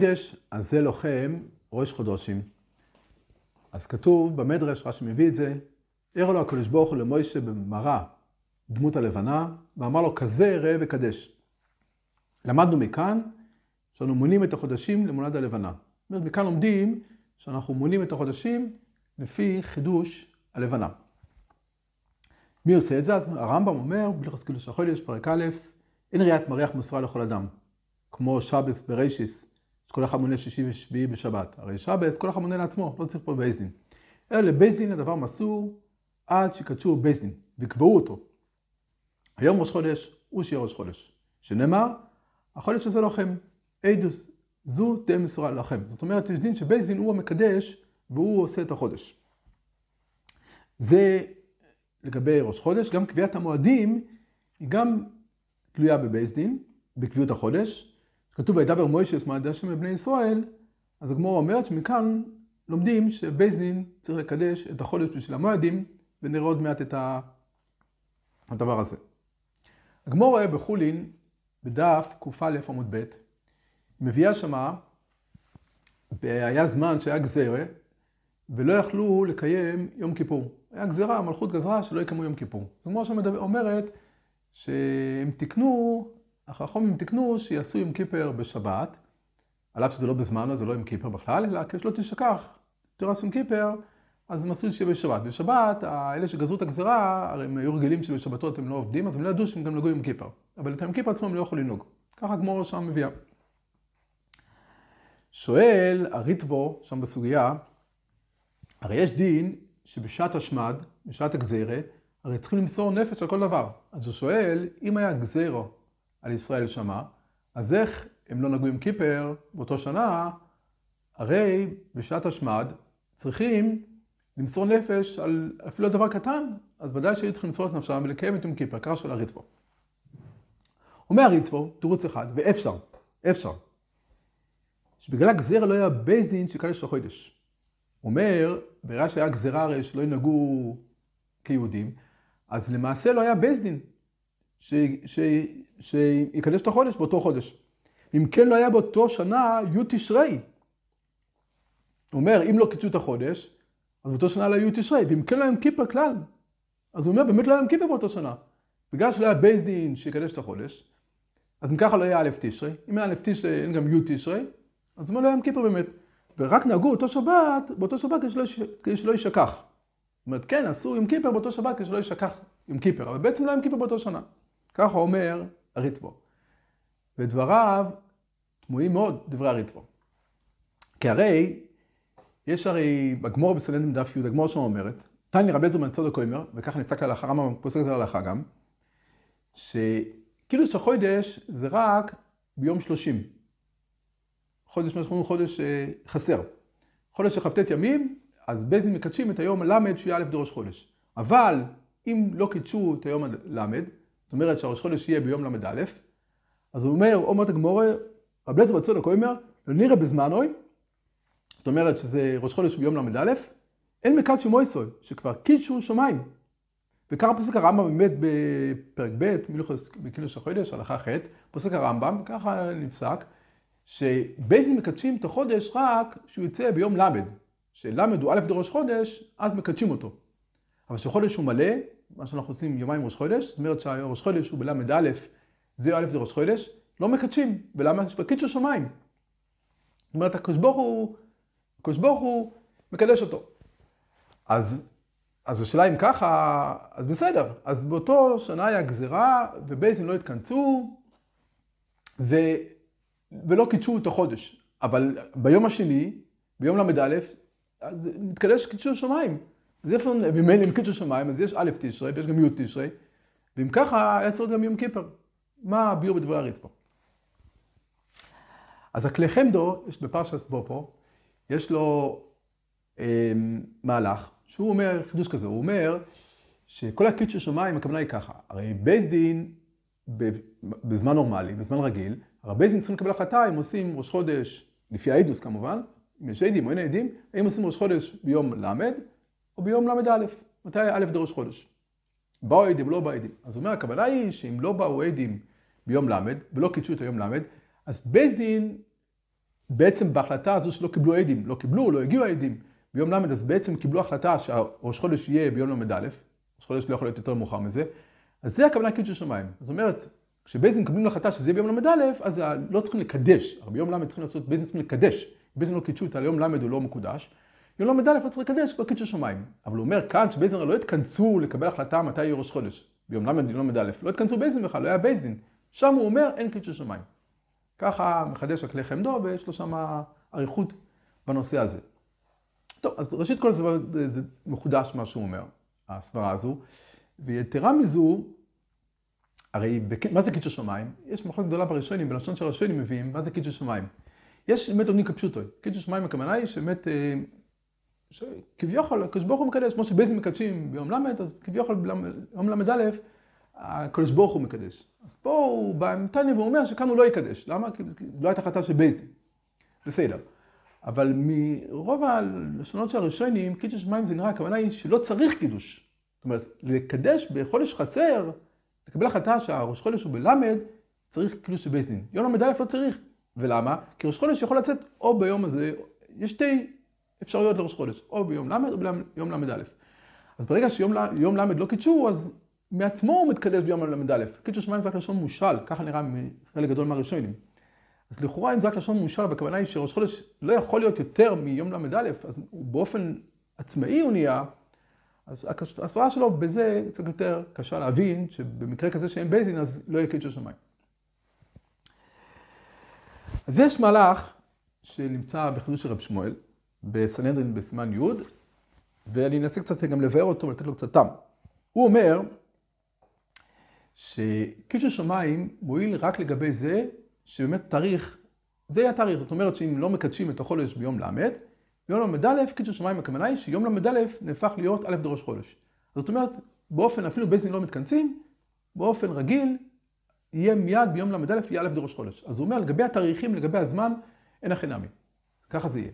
חודש, אז זה לוחם ראש חודשים. אז כתוב במדרש, רש"י מביא את זה, הראה לו הקדוש ברוך הוא למוישה במראה דמות הלבנה, ואמר לו, כזה ראה וקדש. למדנו מכאן שאנו מונים את החודשים למולד הלבנה. זאת אומרת, מכאן לומדים שאנחנו מונים את החודשים לפי חידוש הלבנה. מי עושה את זה? אז הרמב"ם אומר, בלכוס קידוש החודש, פרק א', אין ראיית הירח מסורה לכל אדם. כמו שבת בראשית, שכל אחד מונה שישה ושובת בשביעי. הרי שבת, כל אחד מונה לעצמו, לא צריך פה בית דין. אלא לבית דין הדבר מסור עד שיקדשו בית דין, ויקבעו אותו. היום ראש חודש, הוא שיהיה ראש חודש. שנאמר, החודש הזה לכם, עדות זו תהיה מסורה לכם. זאת אומרת, יש דין שבית דין הוא המקדש, והוא עושה את החודש. זה לגבי ראש חודש, גם קביעת המועדים היא גם תלויה בבייסדין, בקביעות החודש. כתוב וידבר מוישס מעד השם לבני ישראל, אז הגמור אומרת שמכאן לומדים שבייסדין צריך לקדש את החודש בשביל המועדים, ונראה עוד מעט את הדבר הזה. הגמור רואה בחולין, בדף קא עמוד ב', מביאה שמה, והיה זמן שהיה גזירה, ולא יכלו לקיים יום כיפור. היה גזירה, המלכות גזרה שלא יקיימו יום כיפור. זאת אומרת שאומרת שהם תיקנו, החכמים תיקנו שיעשו יום כיפר בשבת, על אף שזה לא בזמן, אז זה לא יום כיפר בכלל, אלא כשלא תשכח, תרס יום כיפר, אז הם עשו שיהיה בשבת. בשבת, אלה שגזרו את הגזירה, הרי הם היו רגילים שבשבתות הם לא עובדים, אז הם לא ידעו שהם גם נגעו יום כיפר. אבל את היום כיפר עצמם הם לא יכולים לנהוג. ככה גמור שם מביאה. שואל הריטבו, שם בסוגיה, הרי יש דין שבשעת השמד, בשעת הגזירה, הרי צריכים למסור נפש על כל דבר. אז הוא שואל, אם היה גזירו על ישראל שמה, אז איך הם לא נגעו עם קיפר באותו שנה, הרי בשעת השמד צריכים למסור נפש על אפילו דבר קטן, אז ודאי שהיו צריכים למסור את נפשם ולקיים את יום קיפר, ככה של הריטבו. אומר הריטב"א, תירוץ אחד, ואפשר, אפשר, שבגלל הגזירה לא היה בית דין שקדש לחודש. אומר, בגלל שהיה גזירה הרי שלא ינהגו כיהודים, אז למעשה לא היה בית דין שיקדש את החודש באותו חודש. אם כן לא היה באותו שנה י' תשרי. הוא אומר, אם לא קידשו את החודש, אז באותו שנה לא היה י' תשרי, ואם כן לא היה יום כיפור כלל, אז הוא אומר, באמת לא היה יום כיפר באותו שנה. בגלל שלא היה בייס דין שיקדש את החודש, אז אם ככה לא היה א' תשרי, אם היה א' תשרי אין גם י' תשרי, אז הוא אומר לא היה יום כיפר באמת. ורק נהגו אותו שבת, באותו שבת כדי שלא, יישכח. זאת אומרת, כן, עשו יום כיפר באותו שבת כדי שלא יישכח יום כיפר, אבל בעצם לא יום כיפר באותו שנה. ככה אומר הריטבו. ודבריו תמוהים מאוד, דברי הריטבו. כי הרי, יש הרי, בגמור בסלנדם דף י', הגמור שם אומרת, תני רבי עזר בן צודק אומר, וככה נסתכל על הרמב"ם פוסק את זה להלכה גם, שכאילו שחודש זה רק ביום שלושים. חודש, מה שקוראים חודש אה, חסר. חודש של כ"ט ימים, אז בית דין מקדשים את היום הל' שיהיה א' דראש חודש. אבל אם לא קידשו את היום הל', זאת אומרת שהראש חודש יהיה ביום ל"א, אז הוא אומר, אומרת הגמורה, רב לזר בצודק, הוא אומר, לא נראה בזמנוי, זאת אומרת שזה ראש חודש ביום ל"א, אין מקדשו מויסוי, שכבר קידשו שמיים. וככה פוסק הרמב"ם באמת בפרק ב', בקידוש החודש, הלכה ח', פוסק הרמב"ם, ככה נפסק, שבייזין מקדשים את החודש רק כשהוא יוצא ביום ל', של' הוא א' דראש חודש, אז מקדשים אותו. אבל כשחודש הוא מלא, מה שאנחנו עושים יומיים ראש חודש, זאת אומרת שהראש חודש הוא בל"א, זה א' דראש חודש, לא מקדשים. ולמה? יש בקידשו שמיים. זאת אומרת, הקדוש ברוך הוא, הקדוש ברוך הוא מקדש אותו. אז, אז השאלה אם ככה, אז בסדר. אז באותו שנה היה גזירה, ובייזין לא התכנסו, ו... ולא קידשו את החודש. אבל ביום השני, ביום ל"א, אז מתקדש קידשו שמיים. אז איפה, ממילא אם קידשו שמיים, אז יש א' תשרי, ויש גם י' תשרי, ואם ככה, היה צריך גם יום כיפר. מה הביאו בדברי הריץ פה? אז הכלי חמדו, יש בפרשס בופו, יש לו אה, מהלך, שהוא אומר חידוש כזה, הוא אומר שכל הקידשו שמיים, הכוונה היא ככה, הרי בייס דין בזמן נורמלי, בזמן רגיל, הרבה זין צריכים לקבל החלטה אם עושים ראש חודש, לפי האידוס כמובן, אם יש עדים או אין עדים, האם עושים ראש חודש ביום ל' או ביום ל"א, מתי א' דראש חודש. באו עדים לא באו עדים. אז הוא אומר, הכוונה היא שאם לא באו עדים ביום ל' ולא קידשו את היום ל', אז בית דין בעצם בהחלטה הזו שלא קיבלו עדים, לא קיבלו, לא הגיעו העדים, ביום ל' אז בעצם קיבלו החלטה שהראש חודש יהיה ביום ל"א, ראש חודש לא יכול להיות יותר מאוחר מזה, אז זה הכוונה קידשוהו שמיים. זאת אומרת, כשבייזין מקבלים החלטה שזה יהיה ביום ל"א, אז לא צריכים לקדש, הרי ביום ל' צריכים לעשות, בייזין צריכים לקדש, בייזין לא קידשו אותה, ליום ל' הוא לא מקודש, יום ל"א לא צריך לקדש, כבר קידשוהו שמיים. אבל הוא אומר כאן שבייזין לא התכנסו לקבל החלטה מתי יהיה ראש חודש, ביום ל', יום ל"א, לא התכנסו בייזין בכלל, לא היה בייזין. שם הוא אומר, אין קידשוהו שמיים. ככה מחדש הכלי חמדה, ויש לו שם אריכות בנושא הזה. טוב, אז ראשית כל זה, זה מחודש מה שהוא אומר, הסברה הזו. ויתרה מזו, הרי מה זה קידשוהו שמיים? יש מחלוקת גדולה בראשונים, בלשון של מביאים, מה זה קידשוהו שמיים? יש באמת עונים כפשוטו. קידוש השמיים הכוונה היא שבאמת, אה, כביכול הקדוש ברוך הוא מקדש, כמו שבייזים מקדשים ביום ל', אז כביכול ביום ל"א, הקדוש ברוך הוא מקדש. אז פה הוא בא עם טניה והוא אומר שכאן הוא לא יקדש. למה? כי זו לא הייתה החלטה של בייזים. בסדר. אבל מרוב הלשונות של הראשונים, קידוש מים זה נראה, הכוונה היא שלא צריך קידוש. זאת אומרת, לקדש בחודש חסר, לקבל החלטה שהראש חודש הוא בלמד, צריך קידוש של בית. יום ל"א לא צריך. ולמה? כי ראש חודש יכול לצאת או ביום הזה, יש שתי אפשרויות לראש חודש, או ביום ל' או ביום ל"א. אז ברגע שיום ל' לא קידשו, אז מעצמו הוא מתקדש ביום ל"א. קידוש מים זה רק לשון מושל, ככה נראה מחלק גדול מהראשונים. אז לכאורה אם זה רק לשון מושל, והכוונה היא שראש חודש לא יכול להיות יותר מיום ל"א, אז באופן עצמאי הוא נהיה, אז הסברה שלו בזה קצת יותר קשה להבין, שבמקרה כזה שאין בייזין אז לא יהיה קידוש השמיים. אז יש מהלך שנמצא בחידוש של רב שמואל, בסנהדרין בסימן י', ואני אנסה קצת גם לבאר אותו ולתת לו קצת טעם. הוא אומר שקידוש השמיים מועיל רק לגבי זה שבאמת תאריך, זה יהיה התאריך, זאת אומרת שאם לא מקדשים את החודש ביום ל', יום ל"א, קידוש השמיים הכוונה היא שיום ל"א נהפך להיות א' דראש חודש. זאת אומרת, באופן, אפילו בית דין לא מתכנסים, באופן רגיל, יהיה מיד ביום ל"א יהיה א' דראש חודש. אז הוא אומר, לגבי התאריכים, לגבי הזמן, אין הכי נמי. ככה זה יהיה.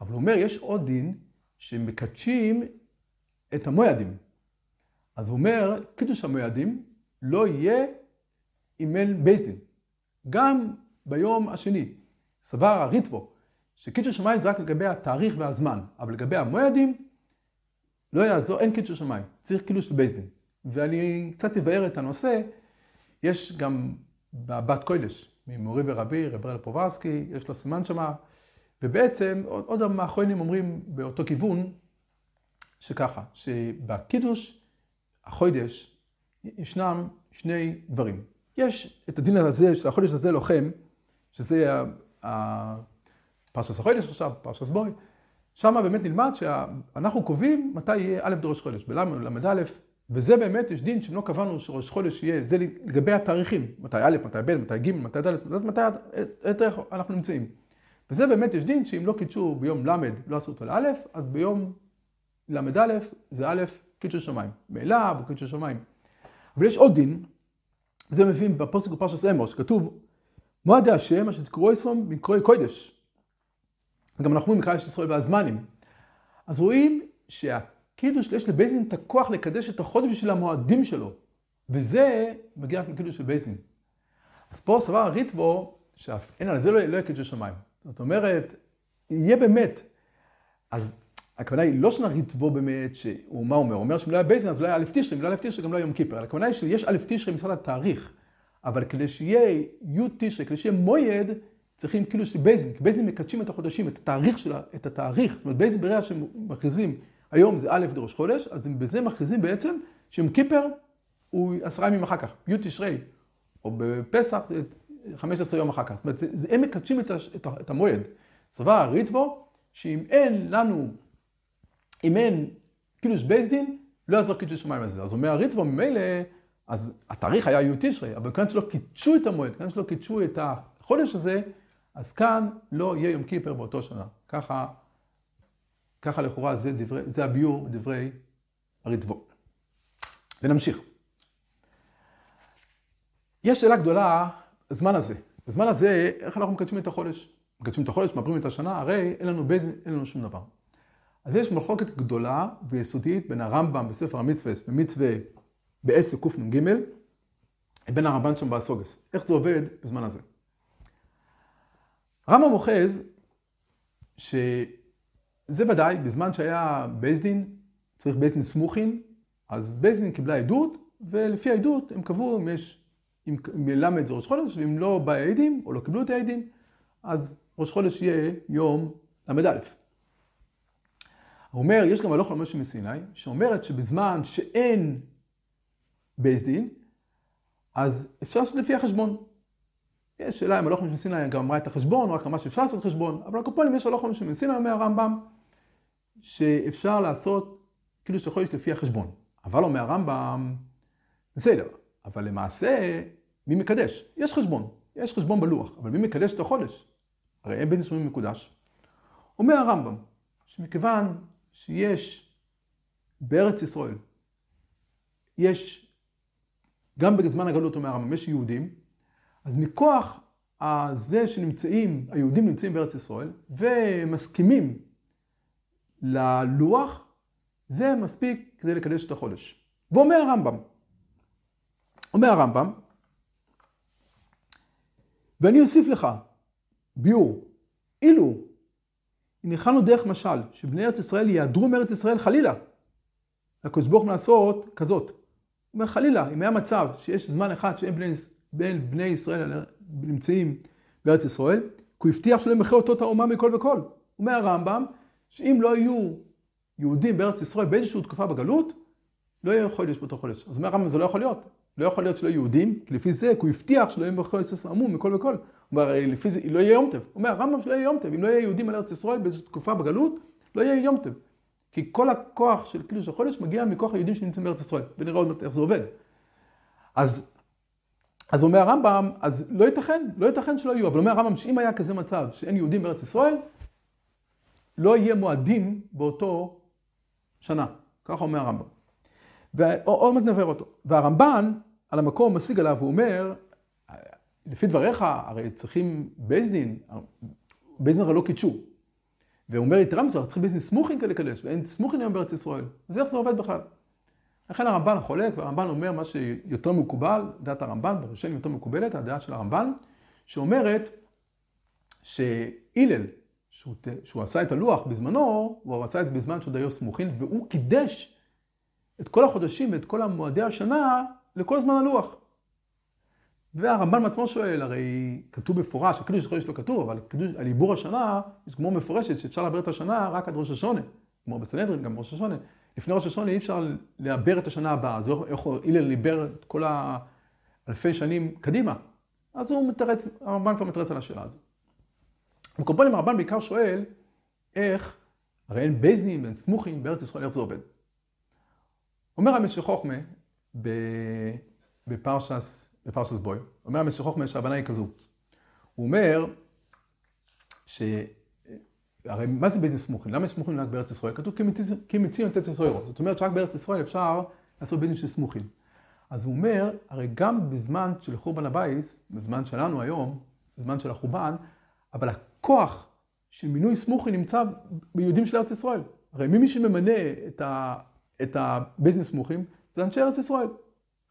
אבל הוא אומר, יש עוד דין שמקדשים את המוידים. אז הוא אומר, קידוש המוידים לא יהיה אם אין בייס דין. גם ביום השני. סבר הריטבו, שקידוש שמיים זה רק לגבי התאריך והזמן, אבל לגבי המועדים, לא יעזור, אין קידוש שמיים, צריך קידוש של. ואני קצת אבאר את הנושא, יש גם בבת קודש, ממורי ורבי, רב רל פוברסקי, יש לו סימן שמה, ובעצם עוד, המאחרונים אומרים באותו כיוון, שככה, שבקידוש החודש ישנם שני דברים. יש את הדין הזה של החודש הזה לוחם, שזה פרשת החודש עכשיו, פרשת סבוי, שם באמת נלמד שאנחנו קובעים מתי יהיה א' דורש חודש, בל"א, וזה באמת, יש דין שאם לא קבענו שראש חודש יהיה, זה לגבי התאריכים, מתי א', מתי ב', מתי ג', מתי ד', מתי אנחנו נמצאים. וזה באמת, יש דין שאם לא קידשו ביום ל', לא עשו אותו לא', אז ביום ל"א זה א', קידשו שמיים. מאליו הוא קידשו שמיים. אבל יש עוד דין, זה מביאים בפוסק בפרשת אמור, שכתוב, מועדי השם אשר תקראו ישראל מקראי קודש. וגם אנחנו אומרים מקדש ישראל והזמנים. אז רואים שהקידוש, יש לבייזין את הכוח לקדש את החודש בשביל המועדים שלו. וזה מגיע מקידוש של בייזין. אז פה סבר הריטב"א, שאין על זה לא, לא יהיה קידוש שמיים. זאת אומרת, יהיה באמת. אז הכוונה היא לא שהריטב"א באמת, שהוא מה אומר? הוא אומר שאם לא היה בייזין אז לא היה א' תשרי, אם לא היה א' תשרי גם לא היה יום כיפר. הכוונה היא שיש א' תשרי מצד התאריך. אבל כדי שיהיה י' תשרי, כדי שיהיה מויד, צריכים כאילו של בייזין, כי בייזין מקדשים את החודשים, את התאריך שלה, את התאריך. זאת אומרת, בייזין ברגע שמכריזים, היום זה א' דראש חודש, אז הם בזה מכריזים בעצם שיום כיפר הוא עשרה ימים אחר כך, י' תשרי, או בפסח 15 יום אחר כך. זאת אומרת, זה, הם מקדשים את, את, את המועד. סבר הריטב"א, שאם אין לנו, אם אין קידוש בייס דין, לא יעזור קידוש שמיים הזה. אז אומר הריטבו, ממילא, אז התאריך היה י' תשרי, אבל כאן שלא קידשו את המועד, כאן שלא קידשו את החודש הזה, אז כאן לא יהיה יום כיפר באותו שנה. ככה, ככה לכאורה זה, דברי, זה הביור בדברי הריטבו. ונמשיך. יש שאלה גדולה, הזמן הזה. הזמן הזה, איך אנחנו מקדשים את החודש? מקדשים את החודש, מעברים את השנה, הרי אין לנו בייזן, אין לנו שום דבר. אז יש מחלוקת גדולה ויסודית בין הרמב"ם בספר המצוות, במצוות עשה קנ"ג, לבין הרמב"ן שם בהשוגס. איך זה עובד בזמן הזה? רמב"ם אוחז שזה ודאי, בזמן שהיה בייס דין, צריך בייס דין סמוכין, אז בייס דין קיבלה עדות, ולפי העדות הם קבעו אם יש, אם מלמד זה ראש חודש, ואם לא בא העדים, או לא קיבלו את העדים, אז ראש חודש יהיה יום ל"א. הוא אומר, יש גם הלוך למשה מסיני, שאומרת שבזמן שאין בייס דין, אז אפשר לעשות לפי החשבון. יש שאלה אם הלוך למשה מסיני גם אמרה את החשבון, רק אמרה שאפשר לעשות חשבון, אבל הקופונים יש הלוך למשה מסיני, אומר הרמב"ם, שאפשר לעשות כאילו להיות לפי החשבון. אבל אומר הרמב"ם, בסדר, אבל למעשה, מי מקדש? יש חשבון, יש חשבון בלוח, אבל מי מקדש את החודש? הרי אין בין נישואים מקודש. אומר הרמב"ם, שמכיוון שיש בארץ ישראל, יש, גם בזמן הגלות אומר הרמב"ם, יש יהודים, אז מכוח זה שנמצאים, היהודים נמצאים בארץ ישראל, ומסכימים ללוח, זה מספיק כדי לקדש את החודש. ואומר הרמב"ם, אומר הרמב"ם, ואני אוסיף לך, ביאור, אילו הנחנו דרך משל, שבני ארץ ישראל יעדרו מארץ ישראל חלילה, לקדוש ברוך לעשות כזאת. הוא אומר חלילה, אם היה מצב שיש זמן אחד שאין בני, בין בני ישראל נמצאים בארץ ישראל, כי הוא הבטיח שלא ימחה אותו את האומה מכל וכל. אומר הרמב"ם, שאם לא יהיו יהודים בארץ ישראל באיזושהי תקופה בגלות, לא יכול להיות באותו חודש. אז אומר הרמב"ם, זה לא יכול להיות. לא יכול להיות שלא יהודים, כי לפי זה, כי הוא הבטיח שלא יהיה בכל יצא עמום מכל וכל. הוא אומר, לפי זה, לא יהיה יום טב. הוא אומר, הרמב"ם שלא יהיה יום טב. אם לא יהיה יהודים על ארץ ישראל באיזושהי תקופה בגלות, לא יהיה יום טב. כי כל הכוח של קידוש החודש מגיע מכוח היהודים שנמצאים בארץ ישראל. ונראה עוד מעט איך זה עובד. אז, אז אומר הרמב"ם, אז לא ייתכן, לא ייתכן שלא יהיו. אבל אומר הרמב"ם שאם היה כזה מצב שאין יהודים בארץ ישראל, לא יהיה מועדים באותו שנה. ככה אומר הרמב"ם. ועוד מעט נבהר אותו. והרמב"ן על המקום משיג עליו, הוא אומר, לפי דבריך, הרי צריכים בייס דין, בייס דין הרי לא קידשו. והוא אומר, יתרה מזו, צריכים בייס דין סמוכין כדי לקדש, ואין סמוכין היום בארץ ישראל. אז איך זה עובד בכלל? לכן הרמב"ן חולק, והרמב"ן אומר מה שיותר מקובל, דעת הרמב"ן, בראשון יותר מקובלת, הדעה של הרמב"ן, שאומרת שהלל, שהוא, שהוא עשה את הלוח בזמנו, הוא עשה את זה בזמן שעוד היו סמוכין, והוא קידש את כל החודשים ואת כל המועדי השנה לכל זמן הלוח. והרמב"ן עצמו שואל, הרי כתוב מפורש, הקידוש חודש לא כתוב, אבל קידוש, על עיבור השנה, יש גמור מפורשת שאפשר לעבר את השנה רק עד ראש השונה. כמו בסנהדרין, גם ראש השונה. לפני ראש השונה אי אפשר לעבר את השנה הבאה. אז איך הלל ליבר את כל האלפי שנים קדימה. אז הוא מתרץ, הרמב"ן כבר מתרץ על השאלה הזו. בכל אופנים הרמב"ן בעיקר שואל, איך, הרי אין בייס דינים, אין סמוכים בארץ ישראל, איך זה עובד? אומר המשך חוכמה בפרשס, בפרשס בוי, אומר המשך חוכמה שההבנה היא כזו. הוא אומר ש... הרי מה זה בייס דין סמוכים? למה יש סמוכים רק בארץ ישראל? כתוב כי את ארץ ישראל. זאת אומרת שרק בארץ ישראל אפשר לעשות בייס דין של סמוכים. אז הוא אומר, הרי גם בזמן של חורבן הבייס, בזמן שלנו היום, בזמן של החורבן, אבל הכוח של מינוי סמוכין נמצא ביהודים של ארץ ישראל. הרי מי שממנה את, ה, את הבייס דין סמוכים זה אנשי ארץ ישראל,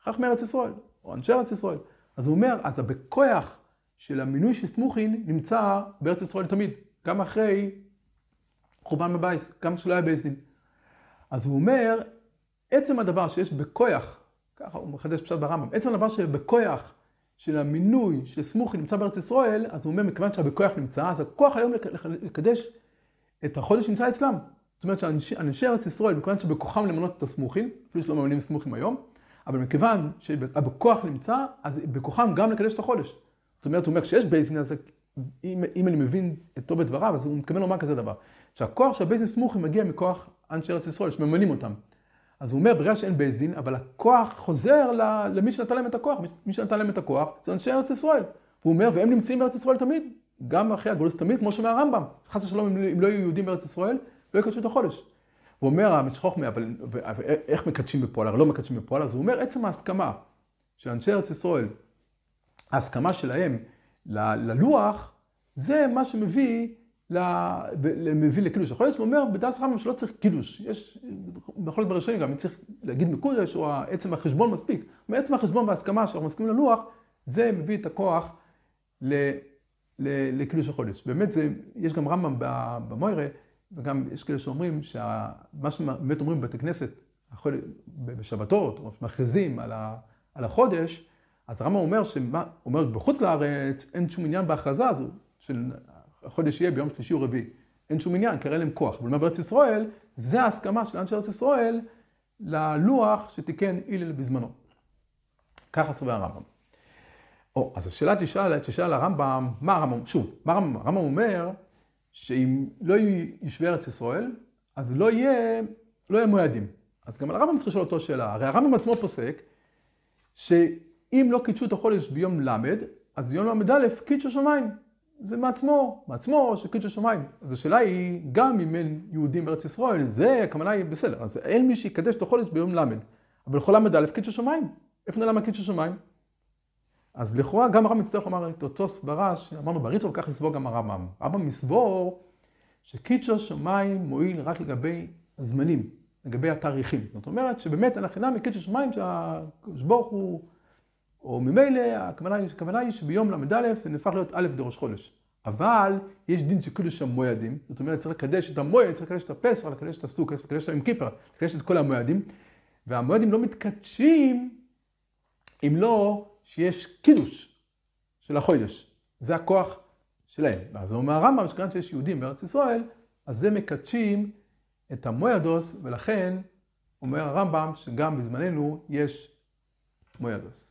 חכמי ארץ ישראל, או אנשי ארץ ישראל. אז הוא אומר, אז בכוח של המינוי של סמוכין נמצא בארץ ישראל תמיד, גם אחרי חורבן הבייס, גם כשלא היה בייס דין. אז הוא אומר, עצם הדבר שיש בכוח, ככה הוא מחדש פשט ברמב"ם, עצם הדבר שבכוח של המינוי של סמוכין נמצא בארץ ישראל, אז הוא אומר, מכיוון שהבכוח נמצא, אז הכוח היום לקדש את החודש נמצא אצלם. זאת אומרת שאנשי ארץ ישראל, מכיוון שבכוחם למנות את הסמוכים, אפילו שלא ממנים סמוכים היום, אבל מכיוון שבכוח נמצא, אז בכוחם גם לקדש את החודש. זאת אומרת, הוא אומר, כשיש בייזין, אז אם, אם אני מבין את טוב את דבריו, אז הוא מתכוון לומר כזה דבר. שהכוח של הבייזין סמוכים מגיע מכוח אנשי ארץ ישראל, שממנים אותם. אז הוא אומר, בגלל שאין בייזין, אבל הכוח חוזר למי שנתן להם את הכוח. מי שנתן להם את הכוח זה אנשי ארץ ישראל. והוא אומר, והם נמצאים בארץ ישראל תמיד, גם אחרי הגולוס תמיד, כמו שאומר הרמב"ם. חס ושלום, אם לא יהיו יהודים בארץ ישראל, לא יקדשו את החודש. הוא אומר, המשך חוכמה, אבל איך מקדשים בפועל? הרי לא מקדשים בפועל, אז הוא אומר, עצם ההסכמה של אנשי ארץ ישראל, ההסכמה שלהם ללוח, זה מה שמביא מביא לקידוש החודש, הוא אומר בדס רמב"ם שלא צריך קידוש, יש, בכל זאת בראשונים גם, צריך להגיד מקודש או עצם החשבון מספיק, מעצם החשבון וההסכמה שאנחנו מסכימים ללוח, זה מביא את הכוח לקידוש החודש. באמת זה, יש גם רמב"ם במוירה, וגם יש כאלה שאומרים שמה שבאמת אומרים בבתי כנסת בשבתות, או שמכריזים על, החודש, אז הרמב"ם אומר אומר בחוץ לארץ אין שום עניין בהכרזה הזו, של החודש יהיה ביום שלישי או רביעי. אין שום עניין, כי הרי להם כוח. אבל בארץ ישראל, זה ההסכמה של אנשי ארץ ישראל ללוח שתיקן הלל בזמנו. ככה סובר הרמב"ם. או, אז השאלה תשאל, תשאל הרמב"ם, מה הרמב"ם, שוב, מה הרמב"ם, הרמב"ם אומר שאם לא יהיו יושבי ארץ ישראל, אז לא יהיה, לא יהיה מועדים. אז גם על הרמב"ם צריך לשאול אותו שאלה. הרי הרמב"ם עצמו פוסק, שאם לא קידשו את החודש ביום ל', אז יום ל"א קידשו שמיים. זה מעצמו, מעצמו שקידש השמיים. אז השאלה היא, גם אם אין יהודים בארץ ישראל, זה, הכוונה היא בסדר. אז אין מי שיקדש את החודש ביום ל', אבל לכל ל"א קידש השמיים. איפה נעלם הקידש השמיים? אז לכאורה גם הרמב"ם יצטרך לומר את אותו סברה שאמרנו בריטו, וכך יסבור גם הרמב"ם. הרמב"ם יסבור שקידש השמיים מועיל רק לגבי הזמנים, לגבי התאריכים. זאת אומרת שבאמת אין הכנה מקידש השמיים שהקדוש ברוך הוא... או ממילא, הכוונה, הכוונה היא שביום ל"א זה נהפך להיות א' דראש חודש. אבל יש דין של קידוש המועדים, זאת אומרת צריך לקדש את המועד, צריך לקדש את הפסח, לקדש את הסוכה, לקדש את היום לקדש את כל המועדים, והמועדים לא מתקדשים אם לא שיש קידוש של החודש. זה הכוח שלהם. ואז אומר הרמב"ם, שכאן שיש יהודים בארץ ישראל, אז זה מקדשים את המועדוס, ולכן אומר הרמב"ם שגם בזמננו יש מועדוס.